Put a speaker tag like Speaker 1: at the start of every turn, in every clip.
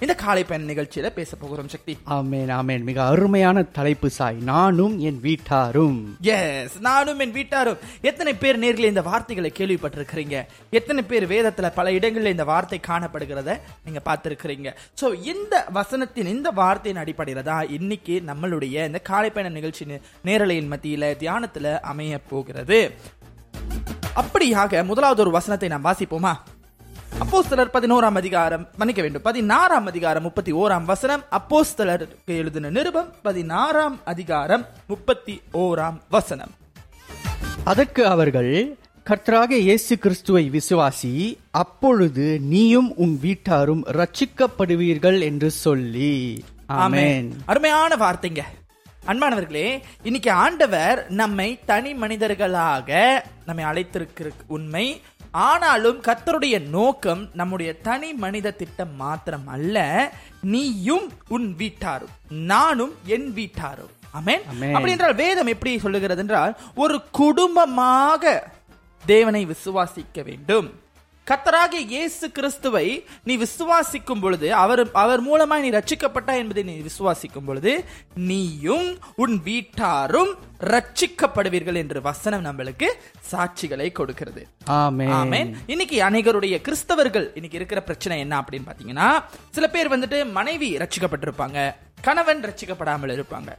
Speaker 1: இந்த காலை பயண நிகழ்ச்சியில பேச போகிறோம் சக்தி.
Speaker 2: ஆமேன் ஆமேன். மிக அருமையான தலைப்பு சாய். நானும் என் வீட்டாரும்.
Speaker 1: எஸ் நானும் என் வீட்டாரும். எத்தனை பேர் நேரில் இந்த வார்த்தைகளை கேள்விப்பட்டிருக்கிறீங்க? எத்தனை பேர் வேதத்துல பல இடங்களில் இந்த வார்த்தை காணப்படுகிறத நீங்க பார்த்திருக்கிறீங்க? சோ இந்த வசனத்தின் இந்த வார்த்தையின் அடிப்படையில தான் இன்னைக்கு நம்மளுடைய இந்த காலை பயண நிகழ்ச்சி நேரலையின் மத்தியில தியானத்துல அமைய போகிறது. அப்படியாக முதலாவது ஒரு வசனத்தை நாம் வாசிப்போமா? அப்போஸ்தலர் பதினோராம் அதிகாரம் மன்னிக்க வேண்டும் பதினாறாம் அதிகாரம் முப்பத்தி ஓராம் வசனம் அப்போஸ்தலருக்கு எழுதின நிருபம் பதினாறாம் அதிகாரம் முப்பத்தி ஓராம் வசனம்.
Speaker 2: அதற்கு அவர்கள் கர்த்தராக இயேசு கிறிஸ்துவை விசுவாசி அப்பொழுது நீயும் உன் வீட்டாரும் ரட்சிக்கப்படுவீர்கள் என்று சொல்லி. ஆமென்.
Speaker 1: அருமையான வார்த்தைங்க. அன்பானவர்களே இன்னைக்கு ஆண்டவர் நம்மை தனி மனிதர்களாக நம்மை அழைத்திருக்கிற உண்மை ஆனாலும் கர்த்தருடைய நோக்கம் நம்முடைய தனி மனித திட்டம் மாத்திரம் அல்ல நீயும் உன் வீட்டாரும் நானும் என் வீட்டாரும். அப்படி என்றால் வேதம் எப்படி சொல்லுகிறது என்றால் ஒரு குடும்பமாக தேவனை விசுவாசிக்க வேண்டும். கத்தராகிய இயேசு கிறிஸ்துவை நீ விசுவாசிக்கும் பொழுது அவர் அவர் மூலமாய் நீ ரட்சிக்கப்பட்டா என்பதை நீ விசுவாசிக்கும் பொழுது நீயும் உன் வீட்டாரும் ரட்சிக்கப்படுவீர்கள் என்று வசனம் நம்மளுக்கு சாட்சிகளை கொடுக்கிறது. இன்னைக்கு அநேகருடைய கிறிஸ்தவர்கள் இன்னைக்கு இருக்கிற பிரச்சனை என்ன அப்படின்னு பாத்தீங்கன்னா சில பேர் வந்துட்டு மனைவி ரட்சிக்கப்பட்டிருப்பாங்க கணவன் ரட்சிக்கப்படாமல் இருப்பாங்க.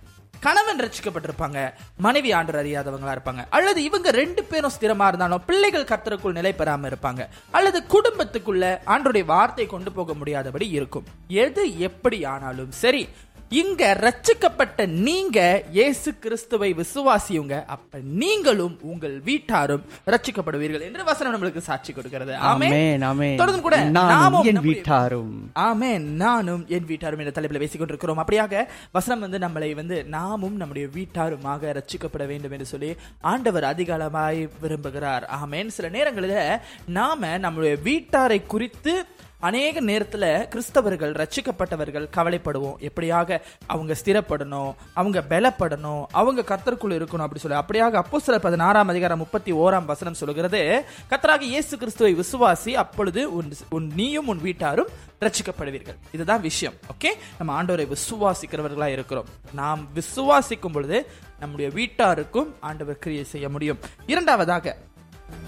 Speaker 1: கணவன் ரட்சிக்கப்பட்டிருப்பாங்க மனைவி ஆண்டர் அறியாதவங்களா இருப்பாங்க. அல்லது இவங்க ரெண்டு பேரும் ஸ்திரமா இருந்தாலும் பிள்ளைகள் கர்த்தருக்குள் நிலை பெறாம இருப்பாங்க. அல்லது குடும்பத்துக்குள்ள ஆண்டருடைய வார்த்தை கொண்டு போக முடியாதபடி இருக்கும். எது எப்படி ஆனாலும் சரி இங்க ரட்சிக்கப்பட்ட நீங்க இயேசு கிறிஸ்துவை விசுவாசியுங்க. அப்ப நீங்களும் உங்கள் வீட்டாரும் ரட்சிக்கப்படுவீர்கள் என்று வசனம் நம்மளுக்கு சாட்சி கொடுக்கிறது. ஆமென். தொடர்ந்து கூட
Speaker 2: நானும்
Speaker 1: நாமும்
Speaker 2: என் வீட்டாரும்.
Speaker 1: ஆமென். நானும் என் வீட்டாரும் என்ற தலைப்பில் பேசிக் கொண்டிருக்கிறோம். அப்படியாக வசனம் வந்து நம்மளை வந்து நாமும் நம்முடைய வீட்டாருமாக ரட்சிக்கப்பட வேண்டும் என்று சொல்லி ஆண்டவர் அதிகாலமாய் விரும்புகிறார். ஆமென். சில நேரங்களில் நாம நம்முடைய வீட்டாரை குறித்து அநேக நேரத்துல கிறிஸ்தவர்கள் ரச்சிக்கப்பட்டவர்கள் கவலைப்படுவோம். எப்படியாக அவங்க ஸ்திரப்படணும் அவங்க பலப்படணும் அவங்க கர்த்தருக்குள் இருக்கணும் அப்படி சொல்லி. அப்படியாக அப்போ சில பதினாறாம் அதிகாரம் முப்பத்தி ஓராம் வசனம் சொல்கிறது கத்தராக இயேசு கிறிஸ்துவை விசுவாசி அப்பொழுது உன் உன் நீயும் உன் வீட்டாரும் ரட்சிக்கப்படுவீர்கள். இதுதான் விஷயம் ஓகே? நம்ம ஆண்டவரை விசுவாசிக்கிறவர்களா இருக்கிறோம். நாம் விசுவாசிக்கும் பொழுது நம்முடைய வீட்டாருக்கும் ஆண்டவர் கிரியை செய்ய முடியும். இரண்டாவதாக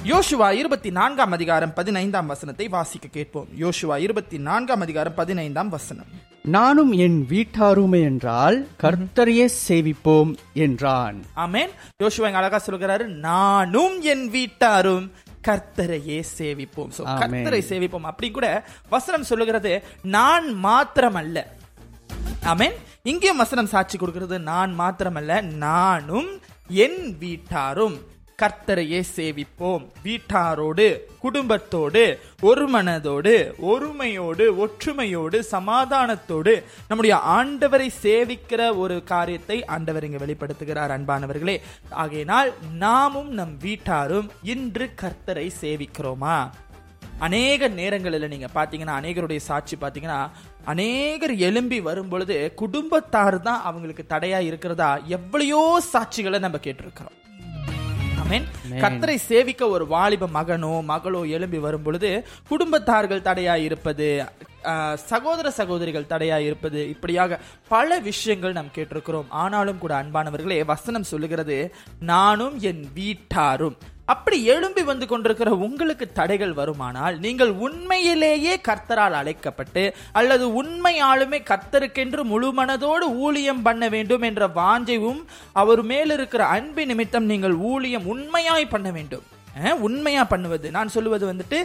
Speaker 1: யோசுவா இருபத்தி நான்காம் அதிகாரம் பதினைந்தாம் வசனத்தை வாசிக்க கேட்போம். யோசுவா இருபத்தி நான்காம் அதிகாரம் பதினைந்தாம் வசனம்.
Speaker 2: நானும் என் வீட்டாருமே என்றால் கர்த்தரையே சேவிப்போம் என்றான்.
Speaker 1: ஆமென். யோசுவா அழகா சொல்கிறாரு நானும் என் வீட்டாரும் கர்த்தரையே சேவிப்போம். கர்த்தரை சேவிப்போம். அப்படி கூட வசனம் சொல்லுகிறது நான் மாத்திரமல்ல. ஆமென். இங்கேயும் வசனம் சாட்சி கொடுக்கிறது நான் மாத்திரமல்ல நானும் என் வீட்டாரும் கர்த்தரையே சேவிப்போம். வீட்டாரோடு குடும்பத்தோடு ஒரு மனதோடு ஒருமையோடு ஒற்றுமையோடு சமாதானத்தோடு நம்முடைய ஆண்டவரை சேவிக்கிற ஒரு காரியத்தை ஆண்டவர் இங்கு வெளிப்படுத்துகிறார் அன்பானவர்களே. ஆகையினால் நாமும் நம் வீட்டாரும் இன்று கர்த்தரை சேவிக்கிறோமா? அநேக நேரங்களில் நீங்க பாத்தீங்கன்னா அநேகருடைய சாட்சி பாத்தீங்கன்னா அநேகர் எலும்பி வரும் பொழுது குடும்பத்தார் தான் அவங்களுக்கு தடையா இருக்கிறதா? எவ்வளையோ சாட்சிகளை நம்ம கேட்டிருக்கிறோம். ஆமென் கர்த்தரை சேவிக்க ஒரு வாலிப மகனோ மகளோ எழும்பி வரும் பொழுது குடும்பத்தார்கள் தடையா இருப்பது சகோதர சகோதரிகள் தடையா இருப்பது இப்படியாக பல விஷயங்கள் நாம் கேட்டிருக்கிறோம். ஆனாலும் கூட அன்பானவர்களே வசனம் சொல்லுகிறது நானும் என் வீட்டாரும். அப்படி எழும்பி வந்து கொண்டிருக்கிற உங்களுக்கு தடைகள் வருமானால் நீங்கள் உண்மையிலேயே கர்த்தரால் அழைக்கப்பட்டு அல்லது உண்மையாலுமே கர்த்தருக்கென்று முழு மனதோடு ஊழியம் பண்ண வேண்டும் என்ற வாஞ்சையும் அவர் மேல் இருக்கிற அன்பு நிமித்தம் நீங்கள் ஊழியம் உண்மையாய் பண்ண வேண்டும். உண்மையாக பண்ணுவது. நான் சொல்லுவது வந்துட்டு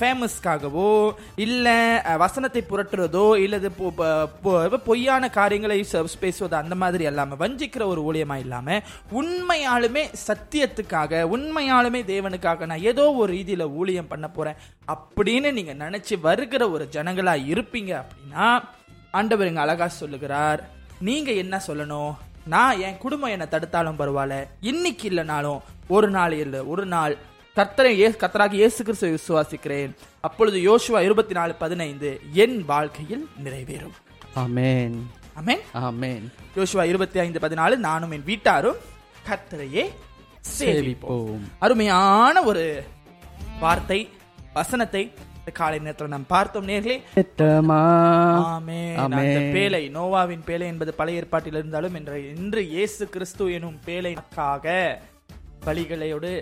Speaker 1: ஃபேமஸ்க்காகவோ இல்லை வசனத்தை புரட்டுறதோ இல்லது பொ- பொய்யான காரியங்களை பேசுவது அந்த மாதிரி இல்லாமல் வஞ்சிக்கிற ஒரு ஊழியமாக இல்லாமல் உண்மையாலுமே சத்தியத்துக்காக உண்மையாலுமே தேவனுக்காக நான் ஏதோ ஒரு ரீதியில் ஊழியம் பண்ண போகிறேன் அப்படின்னு நீங்கள் நினச்சி வருகிற ஒரு ஜனங்களாக இருப்பீங்க அப்படின்னா ஆண்டவர் இங்கே அழகா சொல்லுகிறார் நீங்கள் என்ன சொல்லணும்? நான் என் குடும்பம் என்னை தடுத்தாலும் பரவாயில்ல. இன்னைக்கு இல்லைனாலும் ஒரு நாள் இல்லை ஒரு நாள் கர்த்தரை ஏ- கர்த்தராகி இயேசு கிறிஸ்துவை விசுவாசிக்கிறேன். அப்பொழுது யோசுவா இருபத்தி நாலு பதினைந்து என் வாழ்க்கையில் நிறைவேறும்.
Speaker 2: ஆமென்.
Speaker 1: ஆமென்.
Speaker 2: ஆமென்.
Speaker 1: யோசுவா இருபத்தி ஐந்து பதினாலு நானும் என் வீட்டாரும் கர்த்தரையே சேவிப்போம். அருமையான ஒரு வார்த்தை வசனத்தை காலை நேரத்தில் நாம் பார்த்தோம் நேர்களே. பேழை நோவாவின் பேழை என்பது பழைய ஏற்பாட்டில் இருந்தாலும் இன்று இன்று இயேசு கிறிஸ்து எனும் பேழைக்காக பலிகளையோடு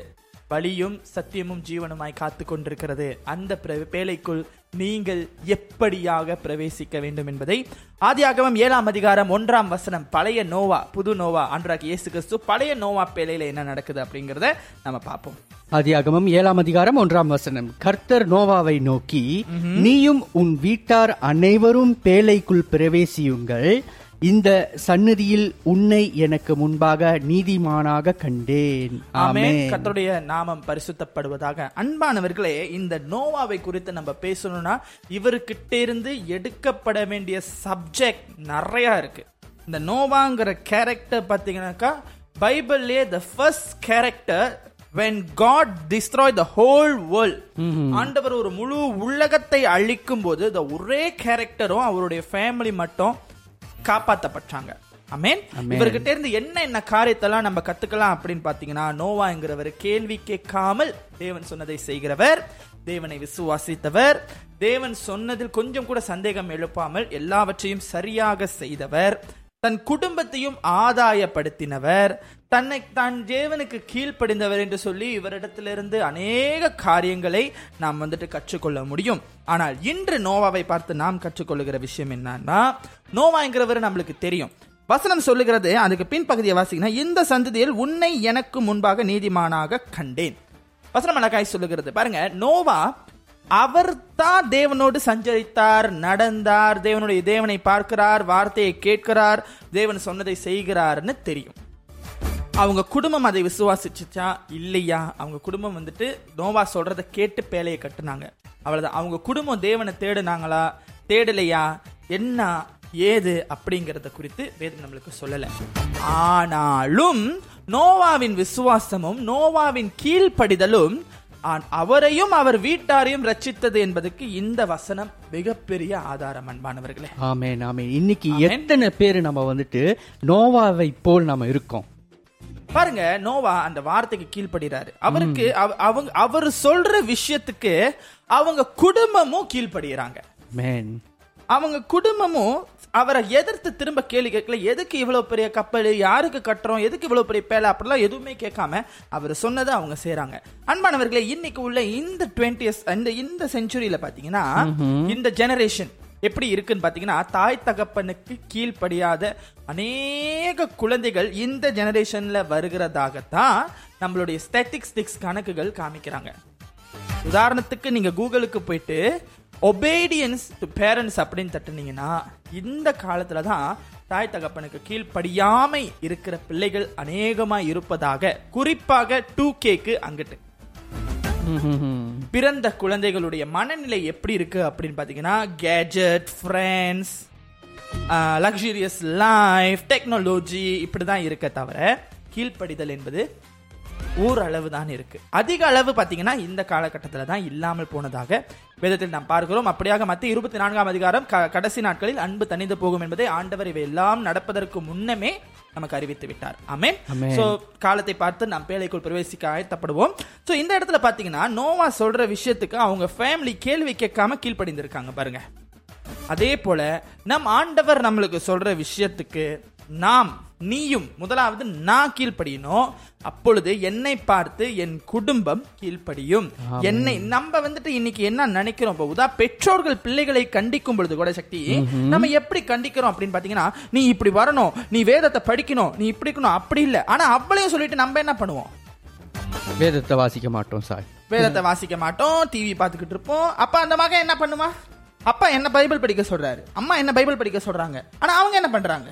Speaker 1: பலியும் சத்தியமும் ஜீவனுமாய் காத்து கொண்டிருக்கிறது அந்த பேழைக்குள் நீங்கள் எப்படியாக பிரவேசிக்க வேண்டும் என்பதை ஆதியாகமம் ஏழாம் அதிகாரம் ஒன்றாம் வசனம் பழைய நோவா புது நோவா அன்றாக இயேசு கிறிஸ்து பழைய நோவா பேழையில என்ன நடக்குது அப்படிங்கறத நம்ம பார்ப்போம்.
Speaker 2: ஆதியாகமம் ஏழாம் அதிகாரம் ஒன்றாம் வசனம் கர்த்தர் நோவாவை நோக்கி நீயும் உன் வீட்டார் அனைவரும் பேழைக்குள் பிரவேசியுங்கள் இந்த சந்நிதியில் உன்னை எனக்கு முன்பாக நீதிமானாக கண்டேன்.
Speaker 1: ஆமென். கர்த்தருடைய நாமம் பரிசுத்தப்படுவதாக. அன்பானவர்களே இந்த நோவாவை குறித்து நம்ம பேசணும்னா இவர்கிட்ட இருந்து எடுக்கப்பட வேண்டிய சப்ஜெக்ட் நிறைய இருக்கு. இந்த நோவாங்கிற கேரக்டர் பாத்தீங்கன்னாக்கா பைபிள்லயே the first character when God destroyed the whole world. ஆண்டவர் ஒரு முழு உலகத்தை அழிக்கும் போது இந்த ஒரே கேரக்டரும் அவருடைய ஃபேமிலி மட்டும் காப்பாத்தப்பட்டாங்க. அமேன் இவர்கிட்ட இருந்து என்ன என்ன காரியத்தெல்லாம் நம்ம கத்துக்கலாம் அப்படின்னு பாத்தீங்கன்னா நோவாங்கிறவர் கேள்வி கேட்காமல் தேவன் சொன்னதை செய்கிறவர் தேவனை விசுவாசித்தவர் தேவன் சொன்னதில் கொஞ்சம் கூட சந்தேகம் எழுப்பாமல் எல்லாவற்றையும் சரியாக செய்தவர். தன் குடும்பத்தையும் ஆதாயப்படுத்தினவர். தன்னை தான் தேவனுக்கு கீழ்ப்படிந்தவர் என்று சொல்லி இவரிடத்திலிருந்து அநேக காரியங்களை நாம் வந்துட்டு கற்றுக்கொள்ள முடியும். ஆனால் இன்று நோவாவை பார்த்து நாம் கற்றுக்கொள்ளுகிற விஷயம் என்னன்னா நோவாங்கிறவர் நம்மளுக்கு தெரியும். வசனம் சொல்லுகிறது அதுக்கு பின்பகுதியை வாசிக்கணும் இந்த சந்ததியில் உன்னை எனக்கு முன்பாக நீதிமானாக கண்டேன். வசனம் அழகாய் சொல்லுகிறது. பாருங்க நோவா அவர் தான் தேவனோடு சஞ்சரித்தார் நடந்தார் தேவனுடைய தேவனை பார்க்கிறார் வார்த்தையை கேட்கிறார் தேவன் சொன்னதை செய்கிறார்னு தெரியும். அவங்க குடும்பம் அதை விசுவாசிச்சுச்சா? இல்லையா? அவங்க குடும்பம் வந்துட்டு நோவா சொல்றதை கேட்டு பேலையை கட்டுனாங்க. அவ்வளவுதான். அவங்க குடும்பம் தேவனை தேடுனாங்களா? தேடலையா? என்ன? ஏது? அப்படிங்கறத குறித்து வேதம் நம்மளுக்கு சொல்லல. ஆனாலும் நோவாவின் விசுவாசமும் நோவாவின் கீழ்ப்படிதலும் அவரையும் அவர் வீட்டாரையும் ரட்சித்தது என்பதற்கு இந்த வசனம் மிகப்பெரிய ஆதாரம் அன்பானவர்களே.
Speaker 2: ஆமென் ஆமென். இன்னைக்கு எத்தனை பேர் நம்ம வந்துட்டு நோவாவை போல் நம்ம இருக்கோம்?
Speaker 1: பாருங்க நோவா அந்த வார்த்தைக்கு கீழ்ப்படுகிறாரு அவருக்கு அவ- அவங்க அவர் சொல்ற விஷயத்துக்கு அவங்க குடும்பமும் கீழ்ப்படுகிறாங்க
Speaker 2: மேன்
Speaker 1: அவங்க குடும்பமும் அவரை எதிர்த்து திரும்ப கேள்வி கேட்கல எதுக்கு இவ்வளவு பெரிய கப்பல்? யாருக்கு கட்டுறோம்? எதுக்கு இவ்வளவு பெரிய பேலை? அப்படிலாம் எதுவுமே கேட்காம அவர் சொன்னதை அவங்க செய்றாங்க. அன்பானவர்களே இன்னைக்கு உள்ள இந்த டுவெண்ட்டியஸ் இந்த இந்த செஞ்சுரியில பாத்தீங்கன்னா இந்த ஜெனரேஷன் எப்படி இருக்குன்னு பாத்தீங்கன்னா தாய் தகப்பனுக்கு கீழ்ப்படியாத அநேக குழந்தைகள் இந்த ஜெனரேஷன்ல வருகிறதாகத்தான் நம்மளுடைய ஸ்டாட்டிஸ்டிக்ஸ் கணக்குகள் காமிக்கிறாங்க. உதாரணத்துக்கு நீங்க கூகுளுக்கு போயிட்டு ஒபேடியன்ஸ் டு பேரண்ட்ஸ் அப்படின்னு தட்டுனீங்கன்னா இந்த காலத்துல தான் தாய் தகப்பனுக்கு கீழ்ப்படியாமை இருக்கிற பிள்ளைகள் அநேகமா இருப்பதாக குறிப்பாக டூ கேக்கு அங்கிட்டு. பிறந்த குழந்தைகளுடைய மனநிலை எப்படி இருக்கு அப்படின்னு பாத்தீங்கன்னா gadget friends luxurious life technology இப்படிதான் இருக்க தவிர கீழ்ப்படிதல் என்பது ஓரளவு தான் இருக்கு. அதிக அளவு பாத்தீங்கன்னா இந்த காலகட்டத்தில் தான் இல்லாமல் போனதாக வேதத்தில் நாம் பார்க்கிறோம். அப்படியாக மத்திய இருபத்தி நான்காம் அதிகாரம் கடைசி நாட்களில் அன்பு தணிந்து போகும் என்பதை ஆண்டவர் இவை எல்லாம் நடப்பதற்கு முன்னமே நமக்கு அறிவித்து விட்டார். ஆமென். சோ காலத்தை பார்த்து நாம் பேழைக்குள் பிரவேசிக்க ஆயத்தப்படுவோம் சோ இந்த இடத்துல பாத்தீங்கன்னா நோவா சொல்ற விஷயத்துக்கு அவங்க ஃபேமிலி கேள்வி கேட்காம கீழ்ப்படிந்திருக்காங்க பாருங்க. அதே போல நம் ஆண்டவர் நம்மளுக்கு சொல்ற விஷயத்துக்கு நாம் நீயும் முதலாவது நான் கீழ்ப்படியணும் அப்பொழுது என்னை பார்த்து என் குடும்பம் கீழ்ப்படியும். என்னை நம்ம வந்துட்டு இன்னைக்கு என்ன நினைக்கிறோம் இப்ப உதா பெற்றோர்கள் பிள்ளைகளை கண்டிக்கும் பொழுது கூட சக்தி நம்ம எப்படி கண்டிக்கிறோம் அப்படின்னு பாத்தீங்கன்னா நீ இப்படி வரணும் நீ வேதத்தை படிக்கணும் நீ இப்படி இருக்கணும் அப்படி இல்ல. ஆனா அவ்வளையும் சொல்லிட்டு நம்ம என்ன பண்ணுவோம்?
Speaker 2: வேதத்தை வாசிக்க மாட்டோம் சாய்
Speaker 1: வேதத்தை வாசிக்க மாட்டோம் டிவி பார்த்துக்கிட்டு இருப்போம். அப்ப அந்த மகன் என்ன பண்ணுமா அப்பா என்ன பைபிள் படிக்க சொல்றாரு. அம்மா என்ன பைபிள் படிக்க சொல்றாங்க. ஆனா அவங்க என்ன பண்றாங்க.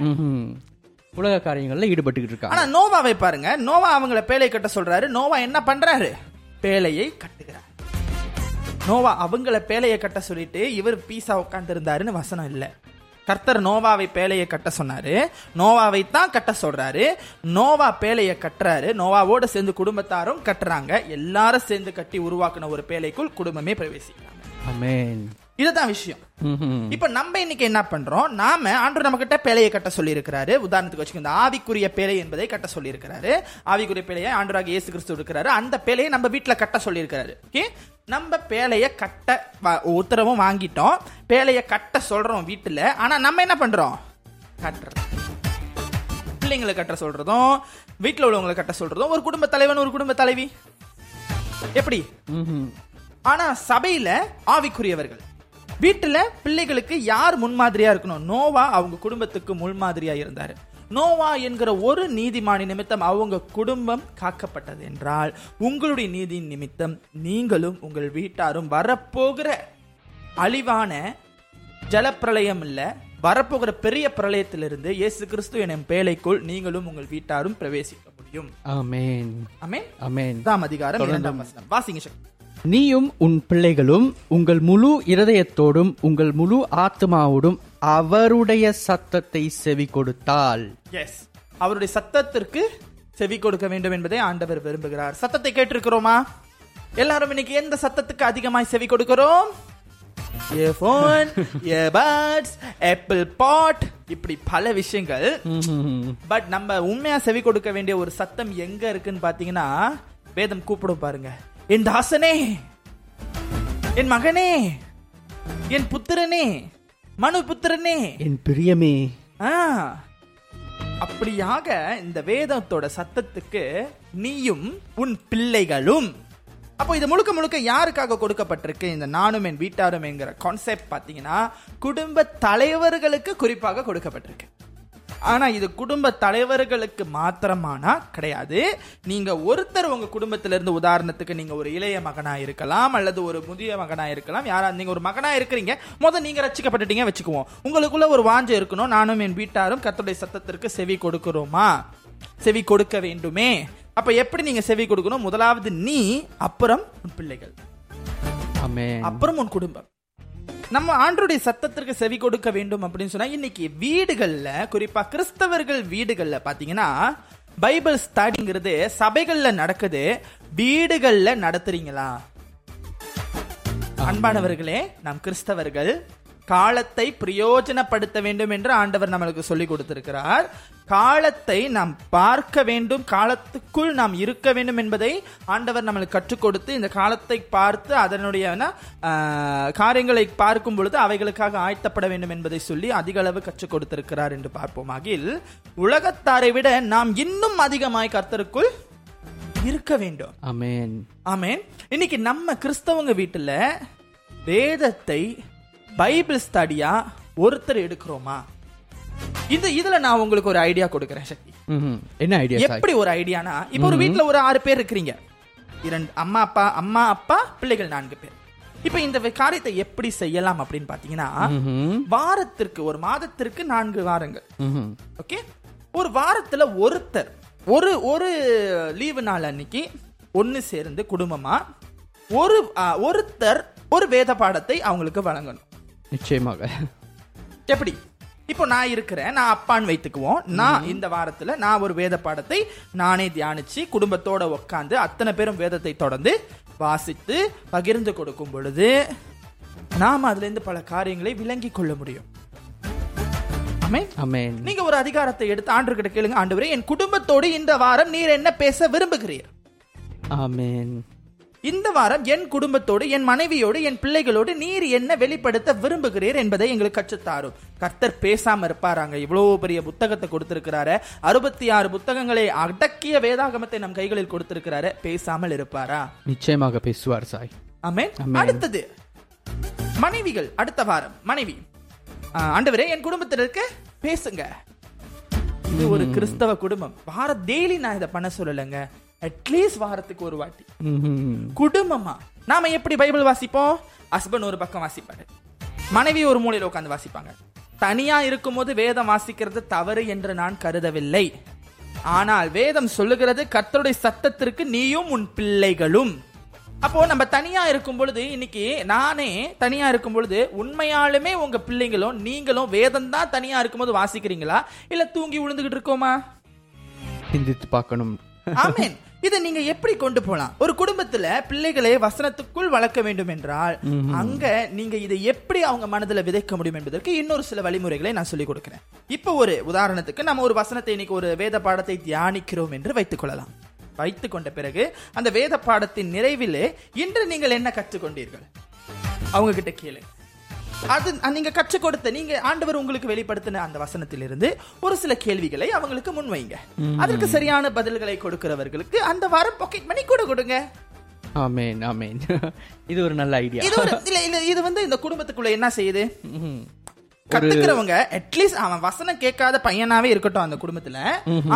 Speaker 2: உலக காரியங்கள்ல ஈடுபட்டுக்கிட்டு இருக்காங்க.
Speaker 1: ஆனா நோவாவை பாருங்க. நோவா அவங்கள பேழை கட்ட சொல்றாரு. நோவா என்ன பண்றாரு? பேழையை கட்டுகிறார். நோவா அவங்கள பேழையை கட்ட சொல்லிட்டு இவர் பீஸா உட்கார்ந்து இருந்தாருன்னு வசனம் இல்ல. கர்த்தர் நோவாவை பேழையை கட்ட சொன்னாரு. நோவாவை தான் கட்ட சொல்றாரு. நோவா பேழையை கட்டுறாரு. நோவாவோட சேர்ந்து குடும்பத்தாரும் கட்டுறாங்க. எல்லாரும் சேர்ந்து கட்டி உருவாக்குன ஒரு பேழைக்குள் குடும்பமே பிரவேசிக்கிறாங்க. இதுதான் விஷயம். இப்ப நம்ம இன்னைக்கு என்ன பண்றோம்? நாம ஆண்டு நம்ம கிட்ட பேழையை கட்ட சொல்லி இருக்கிறாரு உதாரணத்துக்கு வச்சுக்கோங்க இந்த ஆவிக்குரிய பேழை என்பதை கட்ட சொல்லி இருக்கிறாரு ஆவிக்குரிய பேழையை ஆண்டராக இயேசு கிறிஸ்து இருக்கிறாரு அந்த பேழையை நம்ம வீட்டுல கட்ட சொல்லி இருக்கிறாரு ஓகே? நம்ம பேழைய கட்ட உத்தரவும் வாங்கிட்டோம். பேழைய கட்ட சொல்றோம் வீட்டுல. ஆனா நம்ம என்ன பண்றோம்? கட்டுறோம். பிள்ளைங்களை கட்ட சொல்றதும் வீட்டுல உள்ளவங்களை கட்ட சொல்றதும் ஒரு குடும்ப தலைவன் ஒரு குடும்ப தலைவி. எப்படி. ஆனா சபையில ஆவிக்குரியவர்கள். வீட்டுல பிள்ளைகளுக்கு யார் முன்மாதிரியா இருக்கணும்? நோவா அவங்க குடும்பத்துக்கு முன்மாதிரியா இருந்தாரு. நோவா என்கிற ஒரு நீதிமானி நிமித்தம் அவங்க குடும்பம் காக்கப்பட்டது என்றால் உங்களுடைய நீதியின் நிமித்தம் நீங்களும் உங்கள் வீட்டாரும் வரப்போகிற அழிவான ஜலப்பிரளயம் இல்ல வரப்போகிற பெரிய பிரளயத்திலிருந்து இயேசு கிறிஸ்து எனும் பேழைக்குள் நீங்களும் உங்கள் வீட்டாரும் பிரவேசிக்க முடியும்.
Speaker 2: ஆமென்.
Speaker 1: ஆமென்?
Speaker 2: ஆமென்.
Speaker 1: தாம் அதிகாரம் இரண்டாம் வசனம். வாசிங்க சக்தி
Speaker 2: நீயும் உன் பிள்ளைகளும் உங்கள் முழு இருதயத்தோடும் உங்கள் முழு ஆத்மாவோடும் அவருடைய சத்தத்தை செவி கொடுத்தால்
Speaker 1: எஸ் அவருடைய சத்தத்திற்கு செவி கொடுக்க வேண்டும் என்பதை ஆண்டவர் விரும்புகிறார். சத்தத்தை கேட்டிருக்கிறோமா? எல்லாரும் இன்னைக்கு எந்த சத்தத்துக்கு அதிகமாய் செவி கொடுக்கிறோம் இயர்போன் இயர்பட்ஸ் ஆப்பிள் பாட் இப்படி பல விஷயங்கள். பட் நம்ம உண்மையா செவி கொடுக்க வேண்டிய ஒரு சத்தம் எங்க இருக்குன்னு பாத்தீங்கன்னா வேதம் கூப்பிடும் பாருங்க. என் தாசனே என் மகனே என் புத்திரனே மனு புத்திரனே.
Speaker 2: என் பிரியமே.
Speaker 1: ஆ, அப்படியாக இந்த வேதத்தோட சத்தத்துக்கு நீயும் உன் பிள்ளைகளும். அப்போ இது முழுக்க முழுக்க யாருக்காக கொடுக்கப்பட்டிருக்கு? இந்த நானும் என் வீட்டாரும் என்கிற கான்செப்ட் பாத்தீங்கன்னா குடும்ப தலைவர்களுக்கு குறிப்பாக கொடுக்கப்பட்டிருக்கு. ஆனா இது குடும்ப தலைவர்களுக்கு மாத்திரமானா கிடையாது. நீங்க ஒருத்தர் உங்க குடும்பத்தில இருந்து உதாரணத்துக்கு நீங்க ஒரு இளைய மகனா இருக்கலாம் அல்லது ஒரு முதிய மகனா இருக்கலாம் யாரா நீங்க ஒரு மகனா இருக்கிறீங்க முத நீங்க ரட்சிக்கப்பட்டுட்டீங்க வச்சுக்குவோம். உங்களுக்குள்ள ஒரு வாஞ்சை இருக்கணும் நானும் என் வீட்டாரும் கர்த்தருடைய சத்தத்திற்கு செவி கொடுக்கிறோமா? செவி கொடுக்க வேண்டுமே. அப்ப எப்படி நீங்க செவி கொடுக்கணும்? முதலாவது நீ அப்புறம் உன் பிள்ளைகள். அப்புறம் உன் குடும்பம். நம்ம ஆண்டருடைய சத்தத்திற்கு செவி கொடுக்க வேண்டும் அப்படின்னு சொன்னா இன்னைக்கு வீடுகள்ல குறிப்பா கிறிஸ்தவர்கள் வீடுகள்ல பாத்தீங்கன்னா பைபிள் ஸ்டடிங்கிறது சபைகள்ல நடக்குது. வீடுகள்ல நடத்துறீங்களா? அன்பானவர்களே நாம் கிறிஸ்தவர்கள் காலத்தை பிரயோஜனப்படுத்த வேண்டும் என்று ஆண்டவர் நம்மளுக்கு சொல்லிக் கொடுத்திருக்கிறார். காலத்தை நாம் பார்க்க வேண்டும் காலத்துக்குள் நாம் இருக்க வேண்டும் என்பதை ஆண்டவர் நம்மளுக்கு கற்றுக் கொடுத்து இந்த காலத்தை பார்த்து அதனுடைய காரியங்களை பார்க்கும் பொழுது அவைகளுக்காக ஆயத்தப்பட வேண்டும் என்பதை சொல்லி அதிக அளவு கற்றுக் கொடுத்திருக்கிறார் என்று பார்ப்போமாகில் உலகத்தாரை விட நாம் இன்னும் அதிகமாய் கர்த்தருக்குள் இருக்க வேண்டும்.
Speaker 2: ஆமென்.
Speaker 1: ஆமென். இன்னைக்கு நம்ம கிறிஸ்தவங்க வீட்டுல வேதத்தை பைபிள் ஸ்டடியா ஒருத்தர் எடுக்கிறோமா? இது இதுல நான் உங்களுக்கு ஒரு ஐடியா கொடுக்கிறேன் சக்தி.
Speaker 2: என்ன ஐடியா
Speaker 1: எப்படி ஒரு ஐடியானா இப்போ ஒரு வீட்ல ஒரு ஆறு பேர் இருக்கிறீங்க. இரண்டு அம்மா அப்பா அம்மா அப்பா பிள்ளைகள் நான்கு பேர். இப்போ இந்த காரியத்தை எப்படி செய்யலாம் அப்படின்னு பாத்தீங்கன்னா. வாரத்திற்கு ஒரு மாதத்திற்கு நான்கு வாரங்கள். ஓகே? ஒரு வாரத்துல ஒருத்தர் ஒரு ஒரு லீவு நாள் அன்னைக்கு ஒன்னு சேர்ந்து குடும்பமா ஒரு ஒருத்தர் ஒரு வேத பாடத்தை அவங்களுக்கு வழங்கணும்.
Speaker 2: நிச்சயமாக.
Speaker 1: எப்படி? இப்போ நான் இருக்கிறேன் நான் அப்பான்னு வைத்துக்குவோம். நான் இந்த வாரத்துல நான் ஒரு வேத பாடத்தை நானே தியானிச்சு குடும்பத்தோட உட்காந்து அத்தனை பேரும் வேதத்தை தொடர்ந்து வாசித்து பகிர்ந்து கொடுக்கும் பொழுது நாம் அதுல இருந்து பல காரியங்களை விளங்கி கொள்ள முடியும். நீங்க ஒரு அதிகாரத்தை எடுத்து ஆண்டவர்கிட்ட கேளுங்க. ஆண்டவரே என் குடும்பத்தோடு இந்த வாரம் நீர் என்ன பேச விரும்புகிறீர்?
Speaker 2: ஆமென்
Speaker 1: இந்த வாரம் என் குடும்பத்தோடு என் மனைவியோடு என் பிள்ளைகளோடு நீர் என்ன வெளிப்படுத்த விரும்புகிறீர் என்பதை எங்களுக்கு கற்றுத்தாரும். கர்த்தர் பேசாம இருப்பாராங்க. இவ்வளவு பெரிய புத்தகத்தை கொடுத்திருக்கிறாரு. அறுபத்தி ஆறு புத்தகங்களை அடக்கிய வேதாகமத்தை நம் கைகளில் கொடுத்திருக்கிறாரு. பேசாமல் இருப்பாரா?
Speaker 2: நிச்சயமாக பேசுவார் சாய்.
Speaker 1: ஆமென். அடுத்தது. மனைவிகள் அடுத்த வாரம். மனைவி. ஆண்டவரே என் குடும்பத்தினருக்கு பேசுங்க. இது ஒரு கிறிஸ்தவ குடும்பம். வார டெய்லி நான் இதை பண்ண சொல்லலைங்க. அட்லீஸ்ட் வாரத்துக்கு ஒரு வாட்டி. குடும்பமா? நாம எப்படி பைபிள் வாசிப்போம்? ஹஸ்பண்ட் ஒரு பக்கம் வாசிப்பாரு. மனைவி ஒரு மூலையில உட்கார்ந்து வாசிப்பாங்க. தனியா இருக்கும்போது வேதம் வாசிக்கிறது தவறு என்று நான் கருதவில்லை. ஆனால் வேதம் சொல்லுகிறது கர்த்தருடைய சத்தத்திற்கு நீயும் உன் பிள்ளைகளும். அப்போ நம்ம தனியா இருக்கும் பொழுது இன்னைக்கு நானே தனியா இருக்கும் பொழுது உண்மையாலுமே உங்க பிள்ளைங்களும் நீங்களும் வேதம் தான் தனியா இருக்கும்போது வாசிக்கிறீங்களா? இல்ல தூங்கி விழுந்துகிட்டு இருக்கோமா?
Speaker 2: சிந்தித்து பார்க்கணும்.
Speaker 1: ஆமென். இதை நீங்க எப்படி கொண்டு போலாம்? ஒரு குடும்பத்துல பிள்ளைகளை வசனத்துக்குள் வளர்க்க வேண்டும் என்றால் அங்க நீங்க இதை எப்படி அவங்க மனதுல விதைக்க முடியும் என்பதற்கு இன்னொரு சில வழிமுறைகளை நான் சொல்லிக் கொடுக்கிறேன். இப்போ ஒரு உதாரணத்துக்கு நம்ம ஒரு வசனத்தை இன்னைக்கு ஒரு வேத பாடத்தை தியானிக்கிறோம் என்று வைத்துக் கொள்ளலாம். வைத்துக் கொண்ட பிறகு அந்த வேத பாடத்தின் நிறைவிலே இன்று நீங்கள் என்ன கற்றுக்கொண்டீர்கள்? அவங்க கிட்ட கேளு. அது நீங்க கற்றுக் கொடுத்த நீங்க ஆண்டவர் உங்களுக்கு வெளிப்படுத்தின அந்த வசனத்திலிருந்து ஒரு சில கேள்விகளை அவங்களுக்கு முன்வைங்க. அதற்கு சரியான பதில்களை கொடுக்கிறவர்களுக்கு அந்த வாரம் பாக்கெட் மணி கூட கொடுங்க.
Speaker 2: ஆமேன் ஆமேன். இது ஒரு நல்ல ஐடியா.
Speaker 1: இது ஒரு இல்ல இல்ல இது வந்து இந்த குடும்பத்துக்குள்ள என்ன செய்யுது? கத்துக்கிறவங்க அட்லீஸ்ட் அவன் வசனம் கேட்காத பையனாவே இருக்கட்டும் அந்த குடும்பத்துல.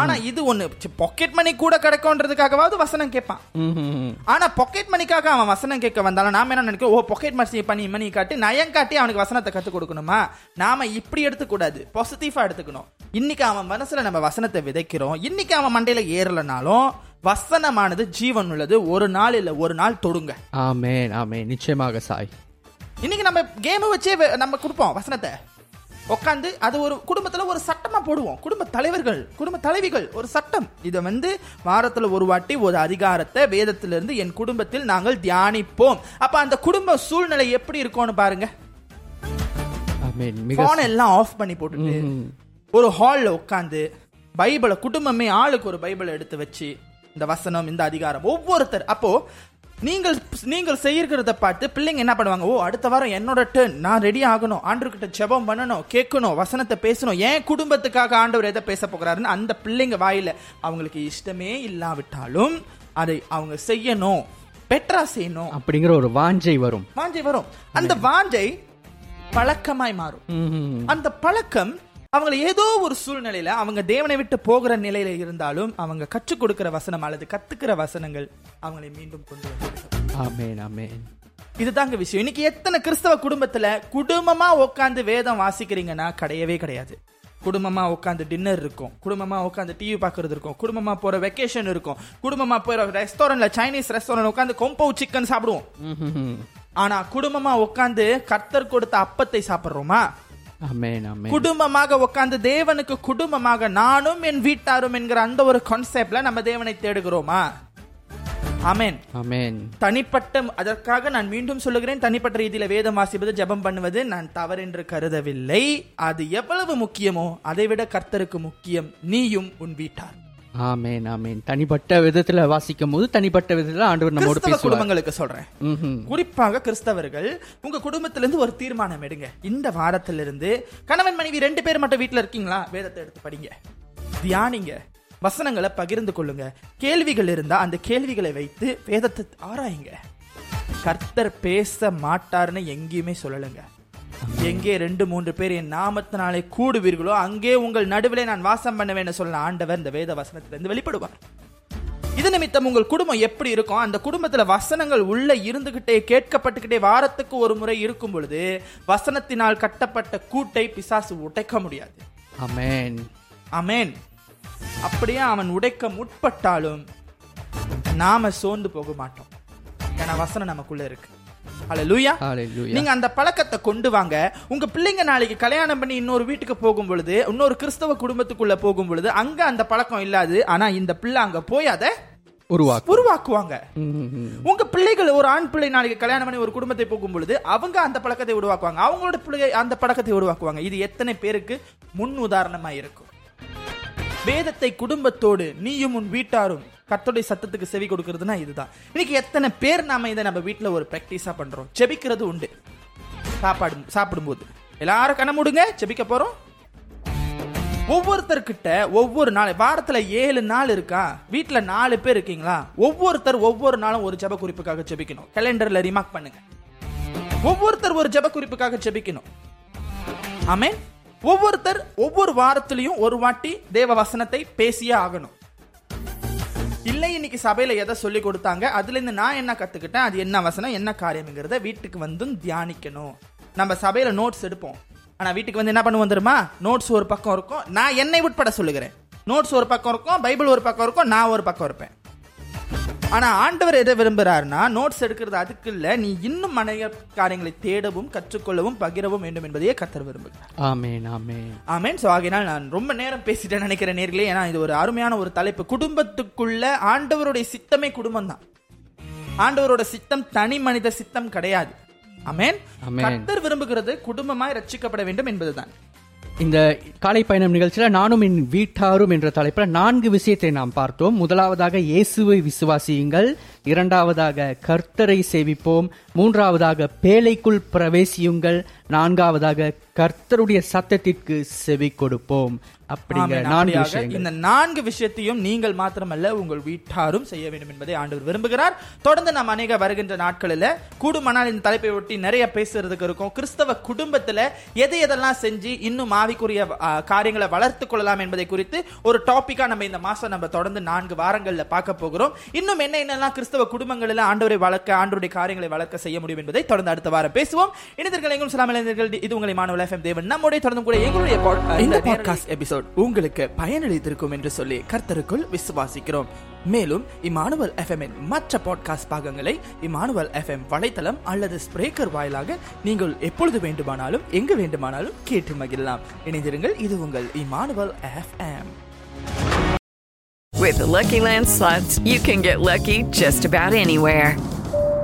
Speaker 1: ஆனா இது ஒண்ணு பாக்கெட் மணி கூட கிடைக்கும்ன்றதுக்காகவாவது வசனம் கேட்பான். ஆனா பாக்கெட் மணிக்காக அவன் வசனம் கேட்க வந்தாலும் நாம என்ன நினைக்கிறோம் ஓ பாக்கெட் மணி பண்ணி மணி காட்டி நயம் காட்டி அவனுக்கு வசனத்தை கத்து கொடுக்கணுமா? நாம இப்படி எடுத்துக்கூடாது பாசிட்டிவா எடுத்துக்கணும். இன்னைக்கு அவன் மனசுல நம்ம வசனத்தை விதைக்கிறோம் இன்னைக்கு அவன் மண்டையில ஏறலனாலும் வசனமானது ஜீவன் உள்ளது ஒரு நாள் இல்ல ஒரு நாள் தொடுங்க.
Speaker 2: ஆமேன் ஆமேன். நிச்சயமாக சாய்.
Speaker 1: இன்னைக்கு நம்ம கேம் வச்சே நம்ம கொடுப்போம் வசனத்தை. உட்காந்து அது ஒரு குடும்பத்துல ஒரு சட்டமா போடுவோம். குடும்ப தலைவர்கள் குடும்ப தலைவிகள் ஒரு சட்டம். இதை வந்து வாரத்துல ஒரு வாட்டி ஒரு அதிகாரத்தை வேதத்திலிருந்து என் குடும்பத்தில் நாங்கள் தியானிப்போம். அப்ப அந்த குடும்ப சூழ்நிலை எப்படி இருக்கும்னு பாருங்க.
Speaker 2: ஆமேன் மிக
Speaker 1: போன் எல்லாம் ஆஃப் பண்ணி போட்டுட்டு ஒரு ஹால்ல உட்காந்து பைபிளை குடும்பமே ஆளுக்கு ஒரு பைபிளை எடுத்து வச்சு இந்த வசனம் இந்த அதிகாரம் ஒவ்வொருத்தர். அப்போ நீங்கள் நீங்கள் செய்யறத பார்த்து பிள்ளைங்க என்ன பண்ணுவாங்க? ஓ அடுத்த வாரம் என்னோட டேர்ன் நான் ரெடி ஆகணும். ஆண்டவர்கிட்ட ஜெபம் பண்ணணும் கேட்கணும் வசனத்தை பேசணும். என் குடும்பத்துக்காக ஆண்டவர் எதை பேச போகிறாருன்னு அந்த பிள்ளைங்க வாயில அவங்களுக்கு இஷ்டமே இல்லாவிட்டாலும் அதை அவங்க செய்யணும். பெட்டரா செய்யணும்.
Speaker 2: அப்படிங்கிற ஒரு வாஞ்சை வரும்.
Speaker 1: வாஞ்சை வரும். அந்த வாஞ்சை பழக்கமாய் மாறும். அந்த பழக்கம் அவங்களை ஏதோ ஒரு சூழ்நிலையில அவங்க தேவனை விட்டு போகிற நிலையில இருந்தாலும் அவங்க கற்றுக் கொடுக்கிற வசனம் அல்லது கத்துக்கிற வசனங்கள் அவங்களை மீண்டும் கொண்டு வந்து இதுதாங்க விஷயம். இன்னைக்கு எத்தனை கிறிஸ்தவ குடும்பத்துல குடும்பமா உட்காந்து வேதம் வாசிக்கிறீங்கன்னா கிடையவே கிடையாது. குடும்பமா உட்காந்து டின்னர் இருக்கும். குடும்பமா உட்காந்து டிவி பார்க்கறது இருக்கும். குடும்பமா போற வெக்கேஷன் இருக்கும். குடும்பமா போற ரெஸ்டாரண்ட்ல சைனீஸ் ரெஸ்டாரண்ட் உட்காந்து கொம்பவு சிக்கன் சாப்பிடுவோம். ஆனா குடும்பமா உட்காந்து கர்த்தர் கொடுத்த அப்பத்தை சாப்பிடுறோமா? குடும்பமாக உட்கார்ந்து தேவனுக்கு குடும்பமாக நானும் என் வீட்டாரும் என்கிற அந்த ஒரு கான்செப்ட்ல நம்ம தேவனை தேடுகிறோமா? ஆமென்
Speaker 2: ஆமேன்
Speaker 1: தனிப்பட்ட அதற்காக நான் மீண்டும் சொல்லுகிறேன் தனிப்பட்ட ரீதியில வேதம் வாசிப்பது ஜெபம் பண்ணுவது நான் தவறென்று கருதவில்லை. அது எவ்வளவு முக்கியமோ அதை விட கர்த்தருக்கு முக்கியம் நீயும் உன் வீட்டார்.
Speaker 2: ஆமேன் ஆமேன். தனிப்பட்ட விதத்துல வாசிக்கும் போது தனிப்பட்ட விதத்துல ஆண்டவர் நம்மோடு
Speaker 1: குடும்பங்களுக்கு சொல்றேன். குறிப்பாக கிறிஸ்தவர்கள் உங்க குடும்பத்திலிருந்து ஒரு தீர்மானம் எடுங்க. இந்த வாரத்திலிருந்து கணவன் மனைவி ரெண்டு பேர் மட்டும் வீட்ல இருக்கீங்களா? வேதத்தை எடுத்து படிங்க. தியானிங்க. வசனங்களை பகிர்ந்து கொள்ளுங்க. கேள்விகள் இருந்தா அந்த கேள்விகளை வைத்து வேதத்தை ஆராயுங்க. கர்த்தர் பேச மாட்டார்னு எங்கேயுமே சொல்லலுங்க. எங்கே ரெண்டு மூன்று பேர் என் நாமத்தினாலே கூடுவீர்களோ அங்கே உங்கள் நடுவிலே நான் வாசம் பண்ணுவேன்னு சொல்ல ஆண்டவர் இந்த வேத வசனத்திலிருந்து வெளிப்படுவார். இது நிமித்தம் உங்கள் குடும்பம் எப்படி இருக்கும்? அந்த குடும்பத்துல வசனங்கள் உள்ள இருந்துகிட்டே கேட்கப்பட்டுக்கிட்டே வாரத்துக்கு ஒரு முறை இருக்கும் பொழுது வசனத்தினால் கட்டப்பட்ட கூட்டை பிசாசு உடைக்க முடியாது.
Speaker 2: ஆமேன்.
Speaker 1: அமேன் அப்படியே அவன் உடைக்க முற்பட்டாலும் நாம சோர்ந்து போக மாட்டோம். ஏன்னா வசனம் நமக்குள்ள இருக்கு. ஹalleluya. நீங்க அந்த பழக்கத்தை கொண்டு வாங்க. உங்க பிள்ளைங்க நாளைக்கு கல்யாணம் பண்ணி இன்னொரு வீட்டுக்கு போகும் பொழுது இன்னொரு கிறிஸ்தவ குடும்பத்துக்குள்ள போகும் பொழுது அங்க அந்த பழக்கம் இல்லாது ஆனா இந்த பிள்ளை அங்க போய் அதை உருவாக்குவாங்க. உங்க பிள்ளைகள் ஒரு ஆண் பிள்ளை நாளைக்கு கல்யாணம் பண்ணி ஒரு குடும்பத்தை போகும் பொழுது அவங்க அந்த பழக்கத்தை உருவாக்குவாங்க. அவங்களோட பிள்ளை அந்த பழக்கத்தை உருவாக்குவாங்க. இது எத்தனை பேருக்கு முன் உதாரணமா இருக்கும். வேதத்தை குடும்பத்தோடு நீயும் உன் வீட்டாரும் கத்தோடைய சத்தத்துக்கு செவி கொடுக்கறதுனா இதுதான். இன்னைக்கு எத்தனை பேர் நாம இதை நம்ம வீட்டில் ஒரு ப்ராக்டிஸாக பண்றோம். செபிக்கிறது உண்டு. சாப்பாடு சாப்பிடும்போது. எல்லாரும் கண்ண மூடுங்க செபிக்க போறோம். ஒவ்வொருத்தர்கிட்ட ஒவ்வொரு நாள் வாரத்துல ஏழு நாள் இருக்கா? வீட்டில் நாலு பேர் இருக்கீங்களா? ஒவ்வொருத்தர் ஒவ்வொரு நாளும் ஒரு ஜெப குறிப்புக்காக ஜெபிக்கணும். கேலண்டர்ல ரிமார்க் பண்ணுங்க. ஒவ்வொருத்தர் ஒரு ஜெப குறிப்புக்காக ஜெபிக்கணும். ஆமே ஒவ்வொருத்தர் ஒவ்வொரு வாரத்திலையும் ஒரு வாட்டி தேவ வசனத்தை பேசியே ஆகணும். இன்னைக்கு சபையில எதை சொல்லி கொடுத்தாங்க? அதுல இருந்து நான் என்ன கத்துக்கிட்டேன்? அது என்ன வசனம் என்ன காரியம்ங்கிறத வீட்டுக்கு வந்தும் தியானிக்கணும். நம்ம சபையில நோட்ஸ் எடுப்போம். ஆனா வீட்டுக்கு வந்து என்ன பண்ணுவோம் தெரியுமா? நோட்ஸ் ஒரு பக்கம் இருக்கும். நான் என்னை உட்பட சொல்லுகிறேன். நோட்ஸ் ஒரு பக்கம் இருக்கும் பைபிள் ஒரு பக்கம் இருக்கும் நான் ஒரு பக்கம் இருப்பேன். ஆனா ஆண்டவர் எதை விரும்புறாருன்னா நோட்ஸ் எடுக்கிறது அதுக்கு இல்ல. நீ இன்னும் அநேக காரியங்களை தேடவும் கற்றுக்கொள்ளவும் பகிரவும் வேண்டும் என்பதையே கத்தர் விரும்புகிறார்.
Speaker 2: ஆமேன் ஆமேன்.
Speaker 1: ஆமேன். ஸோ ஆகையினால் நான் ரொம்ப நேரம் பேசிட்டேன் நினைக்கிற நேர்களே. ஏன்னா இது ஒரு அருமையான ஒரு தலைப்பு. குடும்பத்துக்குள்ள ஆண்டவருடைய சித்தமே குடும்பம் தான் ஆண்டவரோட சித்தம் தனி மனித சித்தம் கிடையாது. ஆமேன்.
Speaker 2: ஆமென்.
Speaker 1: கத்தர் விரும்புகிறது குடும்பமாய் ரட்சிக்கப்பட வேண்டும் என்பதுதான்.
Speaker 2: இந்த காலை பயணம் நிகழ்ச்சியில் நானும் என் வீட்டாரும் என்ற தலைப்பில் நான்கு விஷயத்தை நாம் பார்த்தோம். முதலாவதாக இயேசுவை விசுவாசியுங்கள். இரண்டாவதாக கர்த்தரை சேவிப்போம். மூன்றாவதாக பேழைக்குள் பிரவேசியுங்கள். நான்காவதாக கர்த்தருடைய சத்தத்திற்கு செவி கொடுப்போம். அப்படிங்கிற. நான்கு விஷயங்கள்.
Speaker 1: இந்த நான்கு விஷயத்தையும் நீங்கள் மாத்திரமல்ல உங்கள் வீட்டாரும் செய்ய வேண்டும் என்பதை ஆண்டவர் விரும்புகிறார். தொடர்ந்து நாம் அநேக வருகின்ற நாட்களில் கூடுமானால் இந்த தலைப்பை ஒட்டி நிறைய பேசுறதுக்கு இருக்கும். கிறிஸ்தவ குடும்பத்துல எதை எதெல்லாம் செஞ்சு இன்னும் ஆவிக்குரிய காரியங்களை வளர்த்து கொள்ளலாம் என்பதை குறித்து ஒரு டாபிக்கா நம்ம இந்த மாசம் நம்ம தொடர்ந்து நான்கு வாரங்கள்ல பார்க்க போகிறோம். இன்னும் என்ன என்னெல்லாம் கிறிஸ்தவ குடும்பங்களில் ஆண்டவரை வளர்க்க ஆண்டவருடைய காரியங்களை வளர்க்க செய்ய முடியும் என்பதை தொடர்ந்து அடுத்த வாரம் பேசுவோம். இணைந்தர்கள் எங்கும் சிலாமல் இளைஞர்கள் இது உங்களை மாணவ எஃப்எம் தேவன். நம்முடைய தொடர்ந்து கூட எங்களுடைய இந்த பாட்காஸ்ட் எபிசோட் உங்களுக்கு பயனளித்திருக்கும் என்று சொல்லி கர்த்தருக்குள் விசுவாசிக்கிறோம். மேலும் இமானுவல் எஃப்எம் மற்ற பாட்காஸ்ட் பாகங்களை இமானுவல் எஃப்எம் வலைத்தளம் அல்லது ஸ்பிரேக்கர் வாயிலாக நீங்கள் எப்பொழுது வேண்டுமானாலும் எங்கு வேண்டுமானாலும் கேட்டு மகிழலாம். இணைந்திருங்கள் இது உங்கள் Emmanuel FM
Speaker 3: With the Lucky Land slots, you can get lucky just about anywhere.